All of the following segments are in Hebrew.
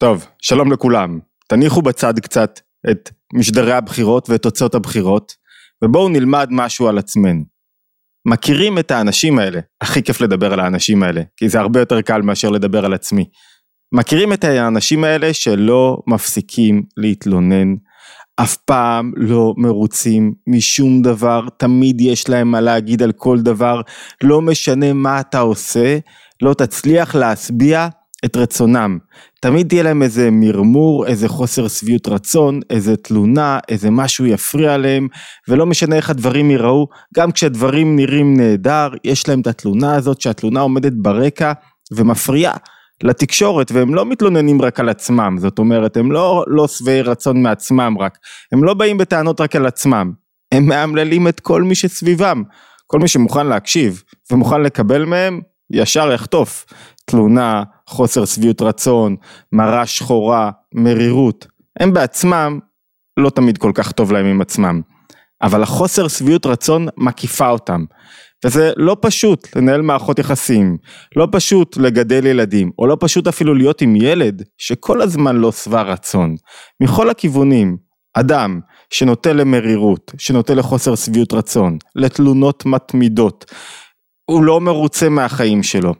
טוב, שלום לכולם. תניחו בצד קצת את משדרי הבחירות ואת תוצאות הבחירות, ובואו נלמד משהו על עצמנו. מכירים את האנשים האלה, הכי כיף לדבר על האנשים האלה, כי זה הרבה יותר קל מאשר לדבר על עצמי. מכירים את האנשים האלה שלא מפסיקים להתלונן, אף פעם לא מרוצים משום דבר, תמיד יש להם מה להגיד על כל דבר, לא משנה מה אתה עושה, לא תצליח להשביע את רצונם. תמיד תהיה להם איזה מרמור, איזה חוסר שביעות רצון, איזה תלונה, איזה משהו יפריע להם, ולא משנה איך הדברים ייראו, גם כשהדברים נראים נהדר, יש להם את התלונה הזאת שהתלונה עומדת ברקע ומפריעה. לתקשורת והם לא מתלוננים רק על עצמם, זאת אומרת הם לא, לא שבעי רצון מעצמם רק, הם לא באים בטענות רק על עצמם, הם מאמללים את כל מי שסביבם, כל מי שמוכן להקשיב ומוכן לקבל מהם, ישר יחטוף תלונה, חוסר שביעות רצון, מרה שחורה, מרירות, הם בעצמם לא תמיד כל כך טוב להם עם עצמם, אבל החוסר שביעות רצון מקיפה אותם, וזה לא פשוט לנהל מערכות יחסים, לא פשוט לגדל ילדים, או לא פשוט אפילו להיות עם ילד שכל הזמן לא שבע רצון. מכל הכיוונים, אדם שנוטה למרירות, שנוטה לחוסר שביעות רצון, לתלונות מתמידות, הוא לא מרוצה מהחיים שלו.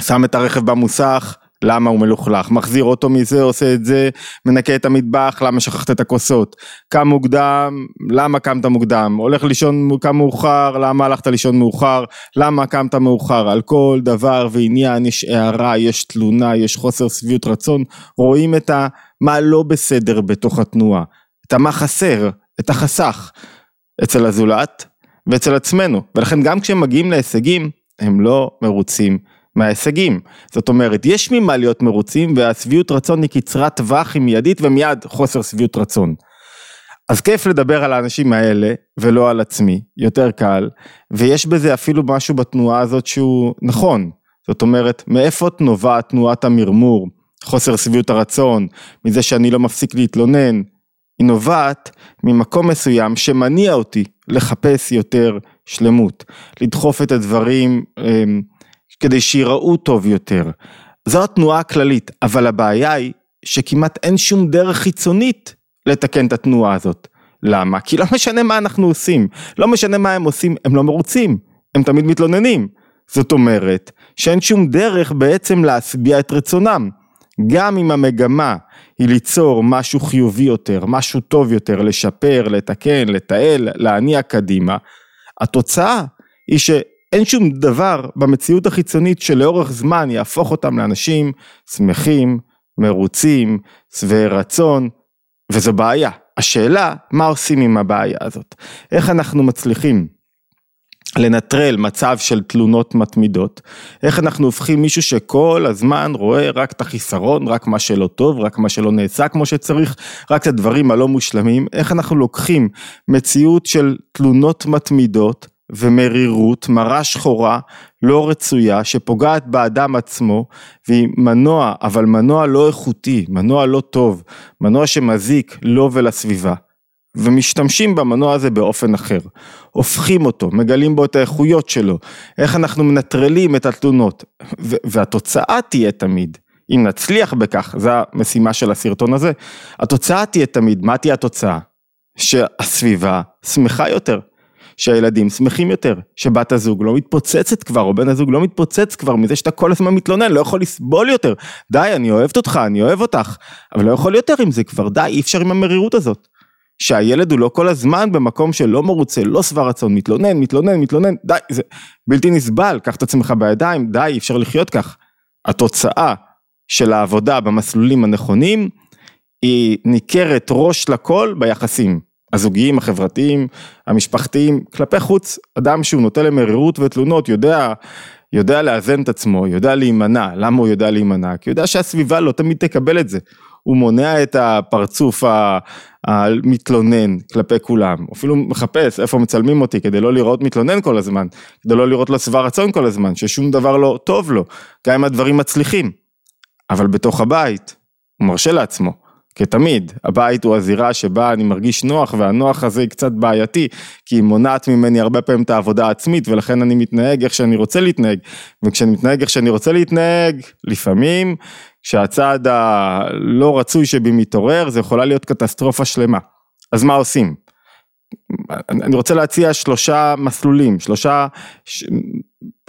שם את הרכב במוסך, למה הוא מלוכלך, מחזיר אוטו מזה, עושה את זה, מנקה את המטבח, למה שכחת את הכוסות, קם מוקדם, למה קמת מוקדם, הולך לישון, קם מאוחר, למה הלכת לישון מאוחר, למה קמת מאוחר, על כל דבר ועניין יש הערה, יש תלונה, יש חוסר שביעות רצון, רואים את ה... מה לא בסדר בתוך התנועה, את המה חסר, את החסך, אצל הזולת ואצל עצמנו, ולכן גם כשהם מגיעים להישגים, הם לא מרוצים מההישגים. זאת אומרת, יש ממה להיות מרוצים והשביעות רצון היא קצרת טווח, היא מיידית ומיד חוסר שביעות רצון. אז כיף לדבר על האנשים האלה ולא על עצמי, יותר קל, ויש בזה אפילו משהו בתנועה הזאת שהוא נכון. זאת אומרת, מאיפה נובעת תנועת המרמור, חוסר שביעות הרצון, מזה שאני לא מפסיק להתלונן, היא נובעת ממקום מסוים שמניע אותי לחפש יותר שלמות, לדחוף את הדברים אמ, כדי שיראו טוב יותר. זו התנועה הכללית, אבל הבעיה היא שכמעט אין שום דרך חיצונית לתקן את התנועה הזאת. למה? כי לא משנה מה אנחנו עושים, לא משנה מה הם עושים, הם לא מרוצים, הם תמיד מתלוננים. זאת אומרת שאין שום דרך בעצם להשביע את רצונם. גם אם המגמה היא ליצור משהו חיובי יותר, משהו טוב יותר, לשפר, לתקן, לתעל, להניע קדימה, התוצאה היא ש... אין שום דבר במציאות החיצונית שלאורך זמן יהפוך אותם לאנשים שמחים, מרוצים, שבעי רצון, וזו בעיה. השאלה, מה עושים עם הבעיה הזאת? איך אנחנו מצליחים לנטרל מצב של תלונות מתמידות? איך אנחנו הופכים מישהו שכל הזמן רואה רק את החיסרון, רק מה שלא טוב, רק מה שלא נעשה כמו שצריך, רק את הדברים הלא מושלמים? איך אנחנו לוקחים מציאות של תלונות מתמידות, ומרירות, מרה שחורה, לא רצויה, שפוגעת באדם עצמו, והיא מנוע, אבל מנוע לא איכותי, מנוע לא טוב, מנוע שמזיק לו ולסביבה. ומשתמשים במנוע הזה באופן אחר, הופכים אותו, מגלים בו את האיכויות שלו, איך אנחנו מנטרלים את התלונות, והתוצאה תהיה תמיד, אם נצליח בכך, זו המשימה של הסרטון הזה, התוצאה תהיה תמיד, מה תהיה התוצאה? שהסביבה שמחה יותר, שהילדים שמחים יותר, שבת הזוג לא מתפוצצת כבר, או בן הזוג לא מתפוצץ כבר מזה שאתה כל הזמן מתלונן, לא יכול לסבול יותר, די, אני אוהבת אותך, אני אוהב אותך, אבל לא יכול יותר עם זה כבר, די, אי אפשר עם המרירות הזאת. שהילד הוא לא כל הזמן במקום שלא מרוצה, לא שבע רצון, מתלונן, מתלונן, מתלונן, די, זה בלתי נסבל, קח את עצמך בידיים, די, אי אפשר לחיות כך. התוצאה של העבודה במסלולים הנכונים, היא ניכרת ראש לכל ביחסים. הזוגיים, החברתיים, המשפחתיים, כלפי חוץ, אדם שהוא נוטה למרירות ותלונות יודע, יודע לאזן את עצמו, יודע להימנע, למה הוא יודע להימנע? כי הוא יודע שהסביבה לא תמיד תקבל את זה, הוא מונע את הפרצוף המתלונן כלפי כולם, אפילו מחפש איפה מצלמים אותי כדי לא לראות מתלונן כל הזמן, כדי לא לראות לו שבע רצון כל הזמן, ששום דבר לא טוב לו, גם אם הדברים מצליחים, אבל בתוך הבית הוא מרשה לעצמו. כתמיד, הבית הוא הזירה שבה אני מרגיש נוח והנוח הזה היא קצת בעייתי כי היא מונעת ממני הרבה פעמים את העבודה העצמית ולכן אני מתנהג איך שאני רוצה להתנהג וכשאני מתנהג איך שאני רוצה להתנהג לפעמים כשהצעד הלא רצוי שבי מתעורר, זה יכולה להיות קטסטרופה שלמה. אז מה עושים? אני רוצה להציע שלושה מסלולים, שלושה ש...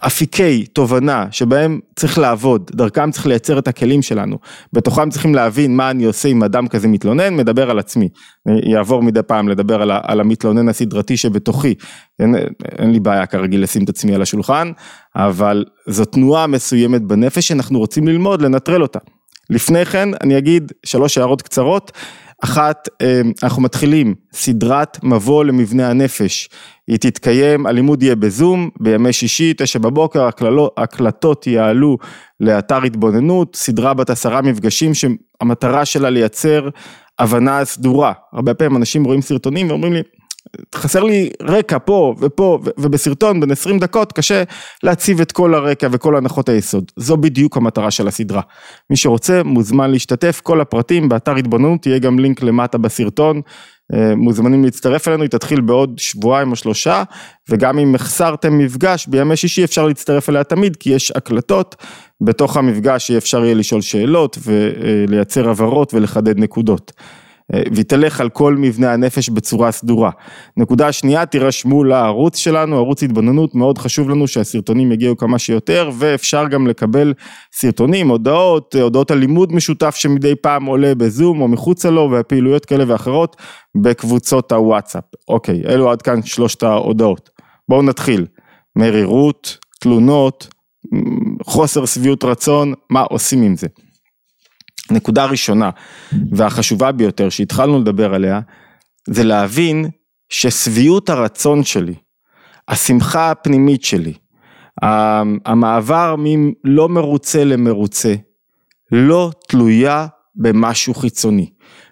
אפיקי תובנה שבהם צריך לעבוד, דרכם צריך לייצר את הכלים שלנו, בתוכם צריכים להבין מה אני עושה אם אדם כזה מתלונן, מדבר על עצמי, יעבור מדי פעם לדבר על, על המתלונן הסדרתי שבתוכי, אין, אין לי בעיה כרגיל לשים את עצמי על השולחן, אבל זו תנועה מסוימת בנפש שאנחנו רוצים ללמוד, לנטרל אותה. לפני כן אני אגיד שלוש הערות קצרות, אחת, אה, אנחנו מתחילים סדרת מבוא למבנה הנפש, היא תתקיים, הלימוד יהיה בזום, בימי שישי, תשע בבוקר, הקלטות יעלו לאתר התבוננות, סדרה בת עשרה מפגשים שהמטרה שלה לייצר הבנה סדורה. הרבה פעמים אנשים רואים סרטונים ואומרים לי, חסר לי רקע פה ופה ובסרטון בין 20 דקות קשה להציב את כל הרקע וכל הנחות היסוד. זו בדיוק המטרה של הסדרה. מי שרוצה מוזמן להשתתף, כל הפרטים באתר התבוננות, יהיה גם לינק למטה בסרטון. אה, מוזמנים להצטרף אלינו, היא תתחיל בעוד שבועיים או שלושה, וגם אם החסרתם מפגש בימי שישי אפשר להצטרף אליה תמיד, כי יש הקלטות, בתוך המפגש אפשר יהיה לשאול שאלות ולייצר הבהרות ולחדד נקודות. והיא תלך על כל מבנה הנפש בצורה סדורה. נקודה שנייה, תירשמו לערוץ שלנו, ערוץ התבוננות, מאוד חשוב לנו שהסרטונים יגיעו כמה שיותר, ואפשר גם לקבל סרטונים, הודעות, הודעות על לימוד משותף שמדי פעם עולה בזום או מחוצה לו, והפעילויות כאלה ואחרות בקבוצות הוואטסאפ. אוקיי, אלו עד כאן שלושת ההודעות. בואו נתחיל. מרירות, תלונות, חוסר שביעות רצון, מה עושים עם זה? נקודה ראשונה והחשובה ביותר שהתחלנו לדבר עליה, זה להבין ששביעות הרצון שלי, השמחה הפנימית שלי, המעבר מלא מרוצה למרוצה, לא תלויה במשהו חיצוני.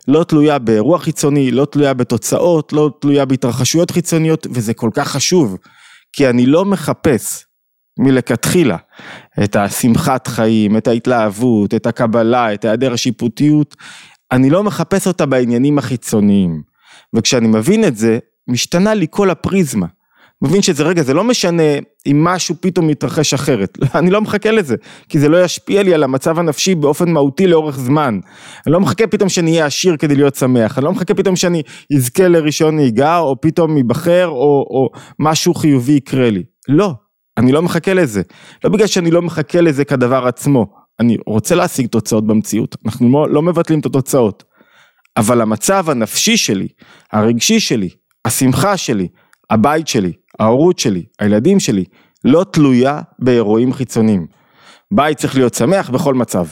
לא תלויה באירוע חיצוני, לא תלויה בתוצאות, לא תלויה בהתרחשויות חיצוניות, וזה כל כך חשוב, כי אני לא מחפש מלכתחילה את השמחת חיים, את ההתלהבות, את הקבלה, את היעדר השיפוטיות, אני לא מחפש אותה בעניינים החיצוניים. וכשאני מבין את זה, משתנה לי כל הפריזמה. מבין שזה רגע, זה לא משנה אם משהו פתאום מתרחש אחרת, אני לא מחכה לזה, כי זה לא ישפיע לי על המצב הנפשי באופן מהותי לאורך זמן. אני לא מחכה פתאום שאני אהיה עשיר כדי להיות שמח, אני לא מחכה פתאום שאני אזכה לרישיון נהיגה, או פתאום ייבחר, או, או משהו חיובי יקרה לי. לא, אני לא מחכה לזה. לא בגלל שאני לא מחכה לזה כדבר עצמו. אני רוצה להשיג תוצאות במציאות, אנחנו לא, לא מבטלים את התוצאות. אבל המצב הנפשי שלי, הרגשי שלי, השמחה שלי, הבית שלי, ההורות שלי, הילדים שלי, לא תלויה באירועים חיצוניים. בית צריך להיות שמח בכל מצב.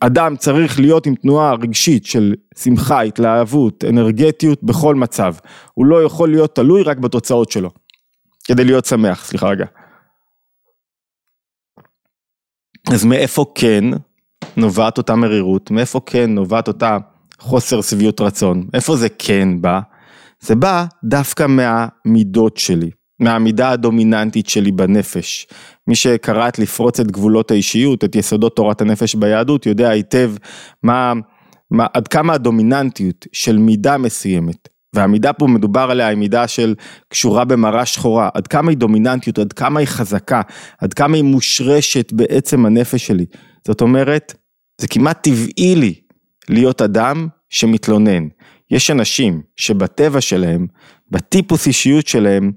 אדם צריך להיות עם תנועה רגשית של שמחה, התלהבות, אנרגטיות בכל מצב. הוא לא יכול להיות תלוי רק בתוצאות שלו. כדי להיות שמח, סליחה רגע. אז מאיפה כן נובעת אותה מרירות, מאיפה כן נובעת אותה חוסר שביעות רצון, איפה זה כן בא? זה בא דווקא מהמידות שלי, מהמידה הדומיננטית שלי בנפש. מי שקראת לפרוץ את גבולות האישיות, את יסודות תורת הנפש ביהדות, יודע היטב מה, מה, עד כמה הדומיננטיות של מידה מסוימת והמידה פה מדובר עליה היא מידה של קשורה במראה שחורה, עד כמה היא דומיננטיות, עד כמה היא חזקה, עד כמה היא מושרשת בעצם הנפש שלי. זאת אומרת, זה כמעט טבעי לי להיות אדם שמתלונן. יש אנשים שבטבע שלהם, בטיפוס אישיות שלהם,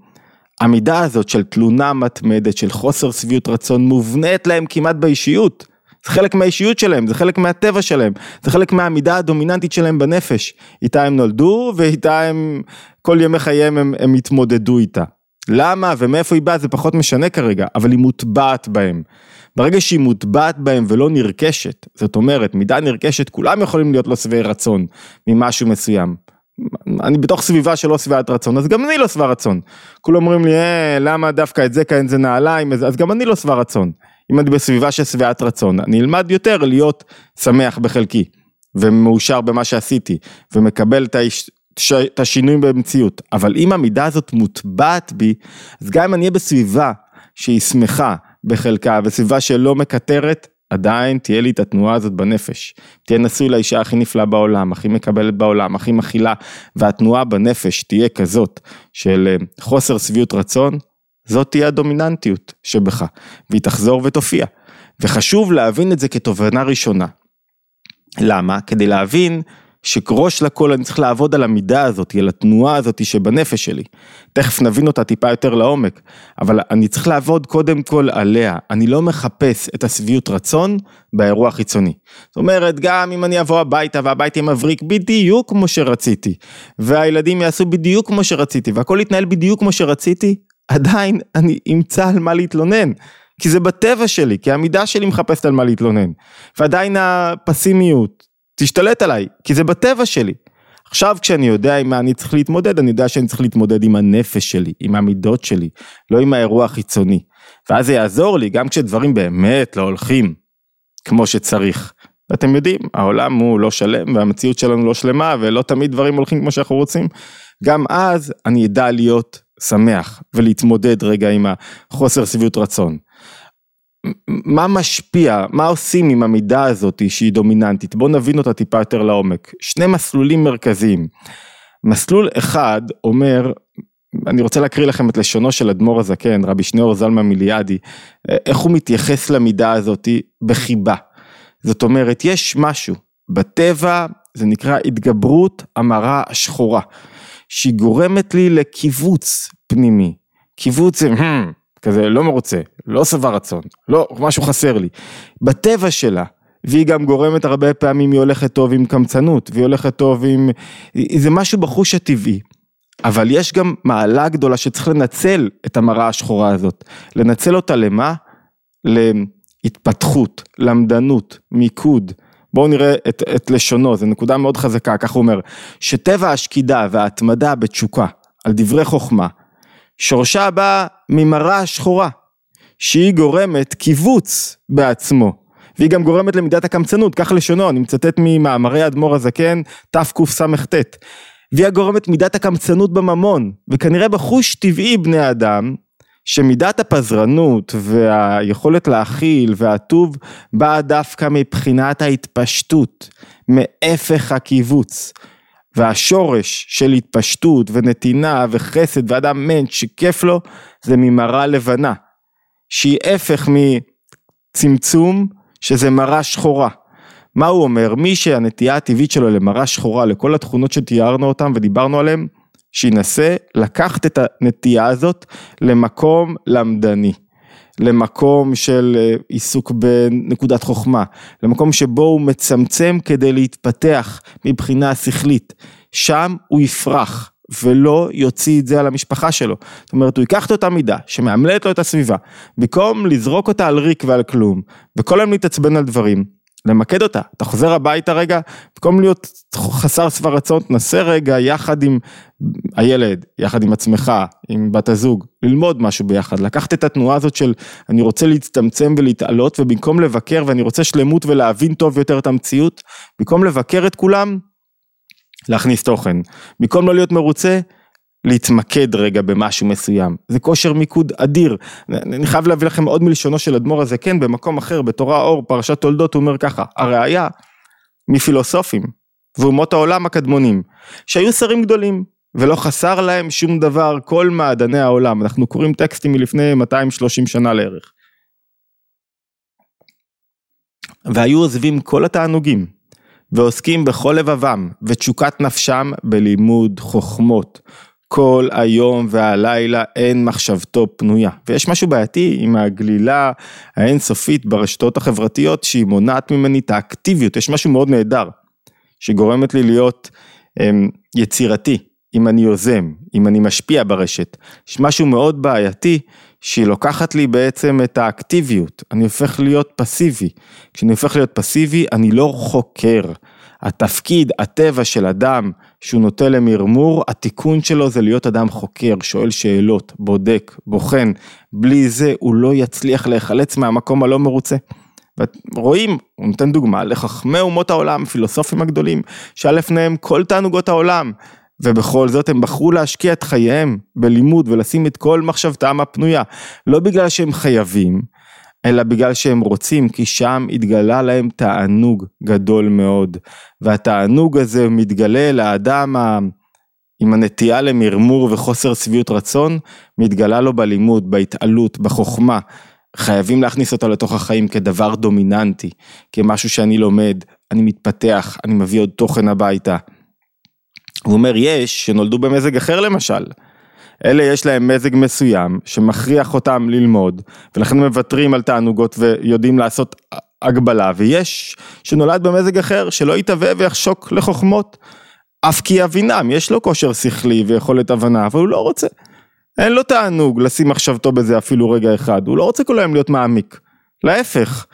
המידה הזאת של תלונה מתמדת, של חוסר שביעות רצון, מובנית להם כמעט באישיות. זה חלק מהאישיות שלהם, זה חלק מהטבע שלהם, זה חלק מהמידה הדומיננטית שלהם בנפש. איתה הם נולדו ואיתה הם, כל ימי חייהם הם, הם התמודדו איתה. למה ומאיפה היא באה זה פחות משנה כרגע, אבל היא מוטבעת בהם. ברגע שהיא מוטבעת בהם ולא נרכשת, זאת אומרת, מידה נרכשת, כולם יכולים להיות לא שבעי רצון ממשהו מסוים. אני בתוך סביבה שלא שבעת רצון, אז גם אני לא שבע רצון. כולם אומרים לי, אה, למה דווקא את זה כאן זה נעליים, אז גם אני לא שבע רצון. אם אני בסביבה של שבעת רצון, אני אלמד יותר להיות שמח בחלקי, ומאושר במה שעשיתי, ומקבל את, היש... את השינוי במציאות. אבל אם המידה הזאת מוטבעת בי, אז גם אם אני אהיה בסביבה שהיא שמחה בחלקה, וסביבה שלא מקטרת, עדיין תהיה לי את התנועה הזאת בנפש. תהיה נשוי לאישה הכי נפלאה בעולם, הכי מקבלת בעולם, הכי מכילה, והתנועה בנפש תהיה כזאת של אה, חוסר שביעות רצון, זאת תהיה הדומיננטיות שבך, והיא תחזור ותופיע. וחשוב להבין את זה כתובנה ראשונה. למה? כדי להבין שראש לכל אני צריך לעבוד על המידה הזאת, על התנועה הזאת שבנפש שלי. תכף נבין אותה טיפה יותר לעומק, אבל אני צריך לעבוד קודם כל עליה. אני לא מחפש את השביעות רצון באירוע החיצוני. זאת אומרת, גם אם אני אבוא הביתה והבית יהיה מבריק בדיוק כמו שרציתי, והילדים יעשו בדיוק כמו שרציתי, והכל יתנהל בדיוק כמו שרציתי, עדיין אני אמצא על מה להתלונן. כי זה בטבע שלי, כי המידה שלי מחפשת על מה להתלונן. ועדיין הפסימיות תשתלט עליי, כי זה בטבע שלי. עכשיו כשאני יודע עם מה אני צריך להתמודד, אני יודע שאני צריך להתמודד עם הנפש שלי, עם המידות שלי, לא עם האירוע החיצוני. ואז זה יעזור לי גם כשדברים באמת לא הולכים כמו שצריך. ואתם יודעים, העולם הוא לא שלם והמציאות שלנו לא שלמה ולא תמיד דברים הולכים כמו שאנחנו רוצים. גם אז אני אדע להיות שמח ולהתמודד רגע עם החוסר שביעות רצון. מה משפיע, מה עושים עם המידה הזאת שהיא דומיננטית? בואו נבין אותה טיפה יותר לעומק. שני מסלולים מרכזיים. מסלול אחד אומר, אני רוצה להקריא לכם את לשונו של אדמו"ר הזקן, רבי שניאור זלמן מיליאדי, איך הוא מתייחס למידה הזאת בחיבה. זאת אומרת, יש משהו בטבע, זה נקרא התגברות המרה השחורה, שהיא גורמת לי לקיבוץ פנימי. קיבוץ זה, כזה לא מרוצה, לא שבע רצון, לא, משהו חסר לי. בטבע שלה, והיא גם גורמת הרבה פעמים, היא הולכת טוב עם קמצנות, והיא הולכת טוב עם... זה משהו בחוש הטבעי. אבל יש גם מעלה גדולה שצריך לנצל את המראה השחורה הזאת. לנצל אותה למה? להתפתחות, למדנות, מיקוד. בואו נראה את, את לשונו, זו נקודה מאוד חזקה, כך הוא אומר, שטבע השקידה וההתמדה בתשוקה על דברי חוכמה, שורשה בא ממראה שחורה, שהיא גורמת קיבוץ בעצמו, והיא גם גורמת למידת הקמצנות, כך לשונו, אני מצטט ממאמרי האדמו"ר הזקן, תקס"ט, והיא הגורמת מידת הקמצנות בממון, וכנראה בחוש טבעי בני אדם, שמידת הפזרנות והיכולת להכיל והטוב באה דווקא מבחינת ההתפשטות, מהפך הקיבוץ. והשורש של התפשטות ונתינה וחסד ואדם מענט שכיף לו זה ממראה לבנה שהיא הפך מצמצום שזה מראה שחורה. מה הוא אומר? מי שהנטייה הטבעית שלו למראה שחורה לכל התכונות שתיארנו אותם ודיברנו עליהם שינסה לקחת את הנטייה הזאת למקום למדני. למקום של אה, עיסוק בנקודת חוכמה, למקום שבו הוא מצמצם כדי להתפתח מבחינה שכלית, שם הוא יפרח ולא יוציא את זה על המשפחה שלו. זאת אומרת, הוא ייקח את אותה מידה שמאמלת לו את הסביבה, במקום לזרוק אותה על ריק ועל כלום, וכל היום להתעצבן על דברים, למקד אותה, אתה חוזר הביתה רגע, במקום להיות חסר שבע רצון, תנסה רגע יחד עם הילד, יחד עם עצמך, עם בת הזוג, ללמוד משהו ביחד, לקחת את התנועה הזאת של אני רוצה להצטמצם ולהתעלות, ובמקום לבקר ואני רוצה שלמות ולהבין טוב יותר את המציאות, במקום לבקר את כולם, להכניס תוכן. במקום לא להיות מרוצה, להתמקד רגע במשהו מסוים, זה כושר מיקוד אדיר. אני חייב להביא לכם עוד מלשונו של אדמו"ר הזה, כן, במקום אחר, בתורה אור, פרשת תולדות, הוא אומר ככה, הראיה מפילוסופים ואומות העולם הקדמונים, שהיו שרים גדולים, ולא חסר להם שום דבר, כל מעדני העולם. אנחנו קוראים טקסטים מלפני 230 שנה לערך. והיו עוזבים כל התענוגים, ועוסקים בכל לבבם ותשוקת נפשם בלימוד חוכמות. כל היום והלילה אין מחשבתו פנויה. ויש משהו בעייתי עם הגלילה האינסופית ברשתות החברתיות שהיא מונעת ממני את האקטיביות, יש משהו מאוד נהדר שגורמת לי להיות אמ, יצירתי, אם אני יוזם, אם אני משפיע ברשת. יש משהו מאוד בעייתי שהיא לוקחת לי בעצם את האקטיביות, אני הופך להיות פסיבי. כשאני הופך להיות פסיבי אני לא חוקר. התפקיד, הטבע של אדם שהוא נוטה למרמור, התיקון שלו זה להיות אדם חוקר, שואל שאלות, בודק, בוחן, בלי זה הוא לא יצליח להיחלץ מהמקום הלא מרוצה. רואים, הוא נותן דוגמה לחכמי אומות העולם, פילוסופים הגדולים, שהיה לפניהם כל תענוגות העולם, ובכל זאת הם בחרו להשקיע את חייהם בלימוד ולשים את כל מחשבתם הפנויה, לא בגלל שהם חייבים, אלא בגלל שהם רוצים, כי שם התגלה להם תענוג גדול מאוד. והתענוג הזה מתגלה לאדם ה... עם הנטייה למרמור וחוסר שביעות רצון, מתגלה לו בלימוד, בהתעלות, בחוכמה. חייבים להכניס אותה לתוך החיים כדבר דומיננטי, כמשהו שאני לומד, אני מתפתח, אני מביא עוד תוכן הביתה. הוא אומר, יש שנולדו במזג אחר למשל. אלה יש להם מזג מסוים שמכריח אותם ללמוד, ולכן מוותרים על תענוגות ויודעים לעשות הגבלה, ויש שנולד במזג אחר שלא יתהווה ויחשוק לחוכמות. אף כי אבינם, יש לו כושר שכלי ויכולת הבנה, אבל הוא לא רוצה. אין לו תענוג לשים מחשבתו בזה אפילו רגע אחד, הוא לא רוצה כל היום להיות מעמיק. להפך,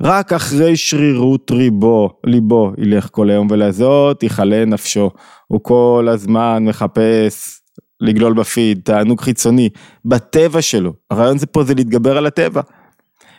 רק אחרי שרירות ריבו, ליבו, ילך כל היום ולזאת יכלה נפשו. הוא כל הזמן מחפש לגלול בפיד, תענוג חיצוני, בטבע שלו. הרעיון זה פה זה להתגבר על הטבע.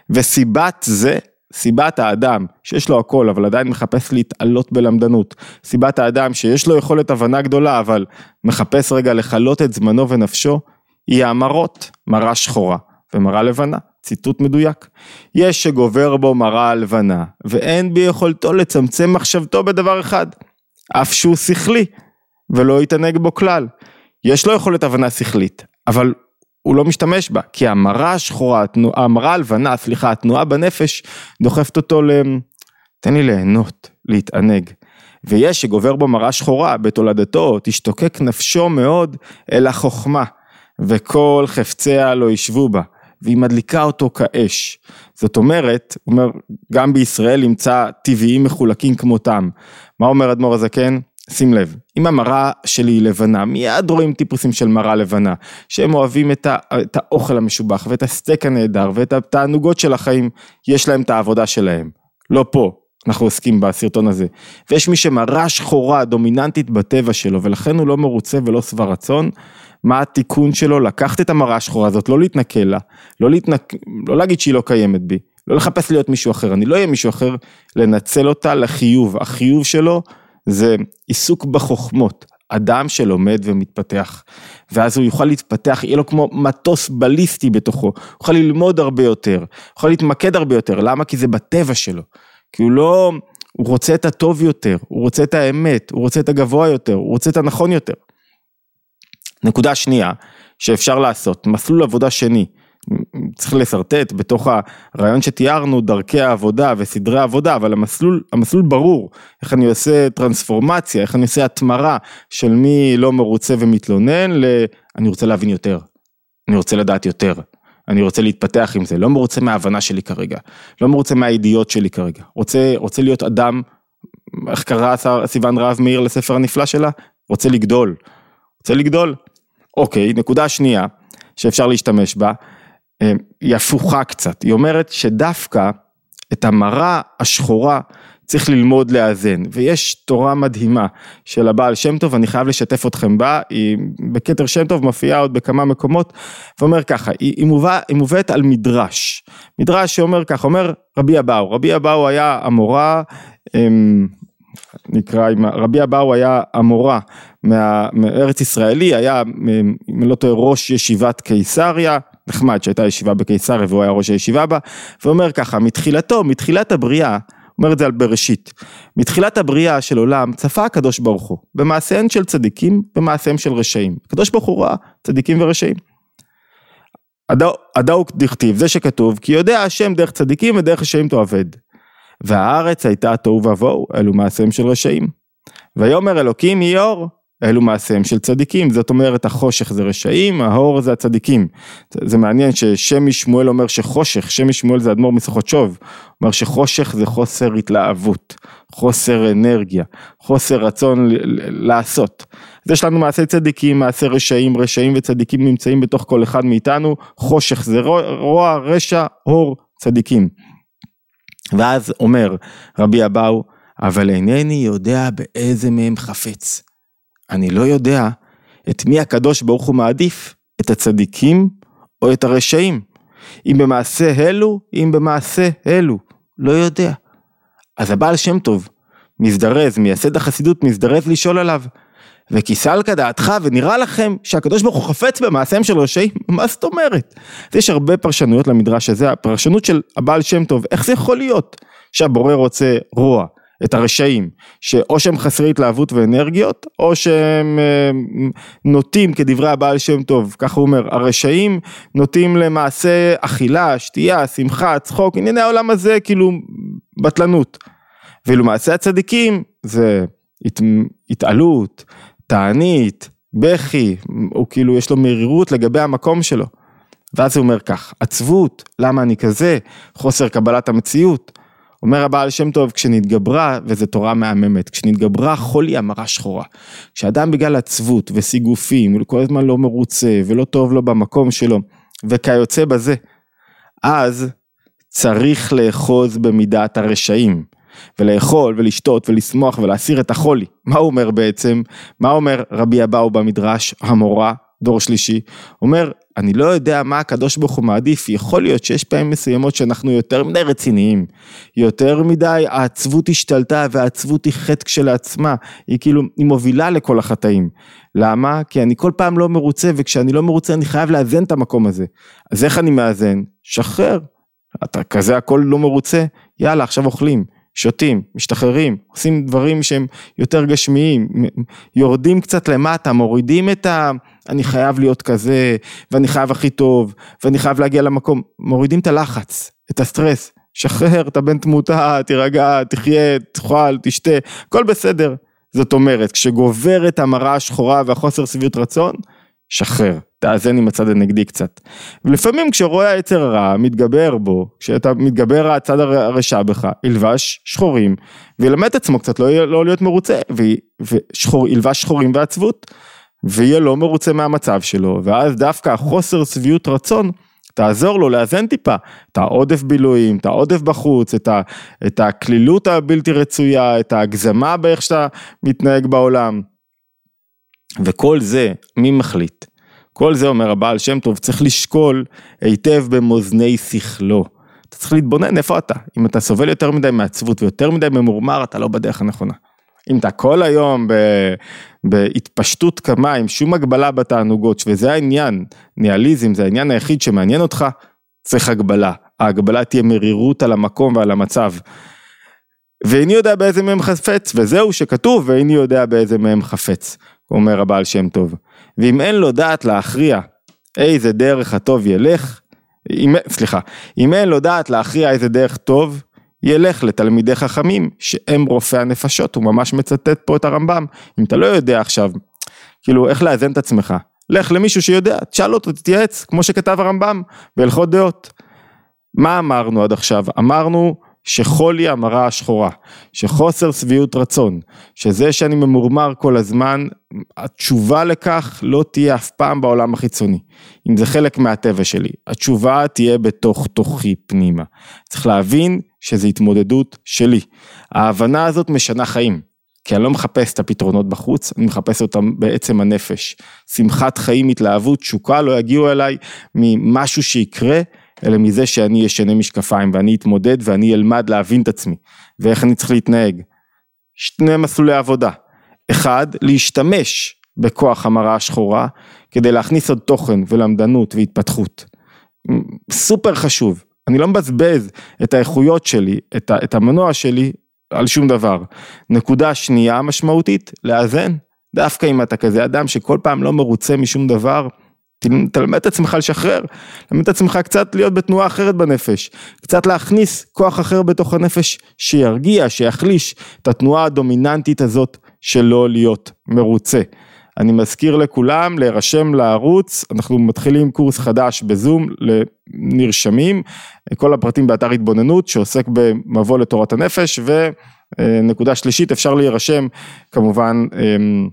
וסיבת זה, סיבת האדם שיש לו הכל אבל עדיין מחפש להתעלות בלמדנות, סיבת האדם שיש לו יכולת הבנה גדולה אבל מחפש רגע לכלות את זמנו ונפשו, היא המראות, מראה שחורה ומראה לבנה. ציטוט מדויק. יש שגובר בו מראה לבנה, ואין ביכולתו לצמצם מחשבתו בדבר אחד, אף שהוא שכלי, ולא יתענג בו כלל. יש לו יכולת הבנה שכלית, אבל הוא לא משתמש בה, כי המראה השחורה, המראה הלבנה, סליחה, התנועה בנפש, דוחפת אותו ל... תן לי ליהנות, להתענג. ויש שגובר בו מראה שחורה, בתולדתו, תשתוקק נפשו מאוד אל החוכמה, וכל חפציה לא ישבו בה. והיא מדליקה אותו כאש. זאת אומרת, אומר, גם בישראל ימצא טבעיים מחולקים כמותם. מה אומר אדמו"ר הזקן? שים לב, אם המראה שלי היא לבנה, מיד רואים טיפוסים של מראה לבנה, שהם אוהבים את, ה, את האוכל המשובח ואת הסטייק הנהדר ואת התענוגות של החיים, יש להם את העבודה שלהם. לא פה, אנחנו עוסקים בסרטון הזה. ויש מי שמראה שחורה דומיננטית בטבע שלו, ולכן הוא לא מרוצה ולא שבע רצון, מה התיקון שלו, לקחת את המראה השחורה הזאת, לא להתנכל לה, לא, להתנק... לא להגיד שהיא לא קיימת בי, לא לחפש להיות מישהו אחר, אני לא אהיה מישהו אחר, לנצל אותה לחיוב, החיוב שלו זה עיסוק בחוכמות, אדם שלומד ומתפתח, ואז הוא יוכל להתפתח, יהיה לו כמו מטוס בליסטי בתוכו, הוא יוכל ללמוד הרבה יותר, הוא יוכל להתמקד הרבה יותר, למה? כי זה בטבע שלו, כי הוא לא, הוא רוצה את הטוב יותר, הוא רוצה את האמת, הוא רוצה את הגבוה יותר, הוא רוצה את הנכון יותר. נקודה שנייה שאפשר לעשות, מסלול עבודה שני, צריך לשרטט בתוך הרעיון שתיארנו דרכי העבודה וסדרי העבודה, אבל המסלול, המסלול ברור, איך אני עושה טרנספורמציה, איך אני עושה התמרה של מי לא מרוצה ומתלונן ל... אני רוצה להבין יותר, אני רוצה לדעת יותר, אני רוצה להתפתח עם זה, לא מרוצה מההבנה שלי כרגע, לא מרוצה מהידיעות שלי כרגע, רוצה, רוצה להיות אדם, איך קרא סיוון רהב מאיר לספר הנפלא שלה? רוצה לגדול, רוצה לגדול, אוקיי, נקודה שנייה שאפשר להשתמש בה, היא הפוכה קצת, היא אומרת שדווקא את המראה השחורה צריך ללמוד לאזן, ויש תורה מדהימה של הבעל שם טוב, אני חייב לשתף אתכם בה, היא בכתר שם טוב מופיעה עוד בכמה מקומות, ואומר ככה, היא, היא, מובא, היא מובאת על מדרש, מדרש שאומר ככה, אומר רבי אבאו, רבי אבאו היה המורה, אמ, נקרא, רבי אבאו היה המורה מארץ ישראלי, היה, אם לא טועה, ראש ישיבת קיסריה, נחמד שהייתה ישיבה בקיסריה והוא היה ראש הישיבה בה, ואומר ככה, מתחילתו, מתחילת הבריאה, אומר את זה על בראשית, מתחילת הבריאה של עולם צפה הקדוש ברוך הוא, במעשיהם של צדיקים, במעשיהם של רשעים. הקדוש ברוך הוא ראה צדיקים ורשעים. הדאוק דכתיב, זה שכתוב, כי יודע השם דרך צדיקים ודרך רשעים תאבד. והארץ הייתה תוהו ובוהו, אלו מעשיהם של רשעים. ויאמר אלוקים יהיה אור, אלו מעשיהם של צדיקים, זאת אומרת החושך זה רשעים, האור זה הצדיקים. זה מעניין ששם משמואל אומר שחושך, שם משמואל זה אדמו"ר מסכות שוב, אומר שחושך זה חוסר התלהבות, חוסר אנרגיה, חוסר רצון לעשות. אז יש לנו מעשי צדיקים, מעשי רשעים, רשעים וצדיקים נמצאים בתוך כל אחד מאיתנו, חושך זה רוע, רשע, אור, צדיקים. ואז אומר רבי אבאו, אבל אינני יודע באיזה מהם חפץ. אני לא יודע את מי הקדוש ברוך הוא מעדיף, את הצדיקים או את הרשעים. אם במעשה אלו, אם במעשה אלו, לא יודע. אז הבעל שם טוב מזדרז, מייסד החסידות, מזדרז לשאול עליו. וכיסה על כדעתך ונראה לכם שהקדוש ברוך הוא חפץ במעשיהם של רשעים? מה זאת אומרת? יש הרבה פרשנויות למדרש הזה, הפרשנות של הבעל שם טוב, איך זה יכול להיות שהבורא רוצה רוע? את הרשעים, שאו שהם חסרי התלהבות ואנרגיות, או שהם אה, נוטים, כדברי הבעל שם טוב, ככה הוא אומר, הרשעים נוטים למעשה אכילה, שתייה, שמחה, צחוק, ענייני העולם הזה כאילו בטלנות. ואילו מעשה הצדיקים זה הת, התעלות, תענית, בכי, הוא כאילו יש לו מרירות לגבי המקום שלו. ואז הוא אומר כך, עצבות, למה אני כזה, חוסר קבלת המציאות. אומר הבעל שם טוב, כשנתגברה, וזו תורה מהממת, כשנתגברה חולי המרה שחורה. כשאדם בגלל עצבות וסיגופים, הוא כל הזמן לא מרוצה ולא טוב לו במקום שלו, וכיוצא בזה, אז צריך לאחוז במידת הרשעים. ולאכול ולשתות ולשמוח ולהסיר את החולי. מה הוא אומר בעצם? מה אומר רבי אבאו במדרש, המורה, דור שלישי? אומר, אני לא יודע מה הקדוש ברוך הוא מעדיף, יכול להיות שיש פעמים מסוימות שאנחנו יותר מדי רציניים, יותר מדי העצבות השתלטה והעצבות היא חטא כשלעצמה, היא כאילו, היא מובילה לכל החטאים. למה? כי אני כל פעם לא מרוצה וכשאני לא מרוצה אני חייב לאזן את המקום הזה. אז איך אני מאזן? שחרר. אתה כזה הכל לא מרוצה, יאללה עכשיו אוכלים. שותים, משתחררים, עושים דברים שהם יותר גשמיים, יורדים קצת למטה, מורידים את ה... אני חייב להיות כזה, ואני חייב הכי טוב, ואני חייב להגיע למקום, מורידים את הלחץ, את הסטרס, שחרר, אתה בן תמותה, תירגע, תחיה, תאכל, תשתה, הכל בסדר. זאת אומרת, כשגוברת המראה השחורה והחוסר שביעות רצון, שחרר, תאזן עם הצד הנגדי קצת. ולפעמים כשרואה היצר הרע מתגבר בו, כשאתה מתגבר הצד הרשע בך, ילבש שחורים, וילמד את עצמו קצת לא, לא להיות מרוצה, ושחור, ילבש שחורים ועצבות, ויהיה לא מרוצה מהמצב שלו, ואז דווקא החוסר שביעות רצון, תעזור לו לאזן טיפה את העודף בילויים, את העודף בחוץ, את, ה, את הקלילות הבלתי רצויה, את ההגזמה באיך שאתה מתנהג בעולם. וכל זה, מי מחליט? כל זה אומר הבעל שם טוב, צריך לשקול היטב במאזני שכלו. אתה צריך להתבונן איפה אתה. אם אתה סובל יותר מדי מעצבות ויותר מדי ממורמר, אתה לא בדרך הנכונה. אם אתה כל היום ב, בהתפשטות קמה עם שום הגבלה בתענוגות, וזה העניין, ניאליזם זה העניין היחיד שמעניין אותך, צריך הגבלה. ההגבלה תהיה מרירות על המקום ועל המצב. ואיני יודע באיזה מהם חפץ, וזהו שכתוב ואיני יודע באיזה מהם חפץ. אומר הבעל שם טוב. ואם אין לו דעת להכריע איזה דרך הטוב ילך, אם, סליחה, אם אין לו דעת להכריע איזה דרך טוב, ילך לתלמידי חכמים שהם רופאי הנפשות, הוא ממש מצטט פה את הרמב"ם. אם אתה לא יודע עכשיו, כאילו איך לאזן את עצמך, לך למישהו שיודע, תשאל אותו, תתייעץ, כמו שכתב הרמב"ם בהלכות דעות. מה אמרנו עד עכשיו? אמרנו שחולי המרה השחורה, שחוסר שביעות רצון, שזה שאני ממורמר כל הזמן, התשובה לכך לא תהיה אף פעם בעולם החיצוני. אם זה חלק מהטבע שלי, התשובה תהיה בתוך תוכי פנימה. צריך להבין שזו התמודדות שלי. ההבנה הזאת משנה חיים. כי אני לא מחפש את הפתרונות בחוץ, אני מחפש אותם בעצם הנפש. שמחת חיים, התלהבות, תשוקה לא יגיעו אליי ממשהו שיקרה, אלא מזה שאני אשנה משקפיים ואני אתמודד ואני אלמד להבין את עצמי ואיך אני צריך להתנהג. שני מסלולי עבודה. אחד, להשתמש בכוח המראה השחורה כדי להכניס עוד תוכן ולמדנות והתפתחות. סופר חשוב. אני לא מבזבז את האיכויות שלי, את, ה, את המנוע שלי על שום דבר. נקודה שנייה משמעותית, לאזן. דווקא אם אתה כזה אדם שכל פעם לא מרוצה משום דבר, תלמד את עצמך לשחרר, תלמד את עצמך קצת להיות בתנועה אחרת בנפש, קצת להכניס כוח אחר בתוך הנפש שירגיע, שיחליש את התנועה הדומיננטית הזאת של לא להיות מרוצה. אני מזכיר לכולם להירשם לערוץ, אנחנו מתחילים קורס חדש בזום לנרשמים, כל הפרטים באתר התבוננות שעוסק במבוא לתורת הנפש ונקודה שלישית אפשר להירשם כמובן אמ,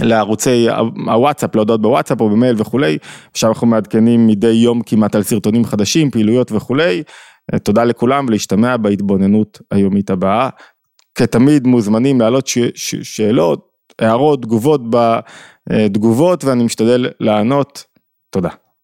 לערוצי הוואטסאפ, להודעות בוואטסאפ או במייל וכולי, עכשיו אנחנו מעדכנים מדי יום כמעט על סרטונים חדשים, פעילויות וכולי, תודה לכולם ולהשתמע בהתבוננות היומית הבאה. כתמיד מוזמנים להעלות ש... ש... שאלות, הערות, תגובות בתגובות ואני משתדל לענות, תודה.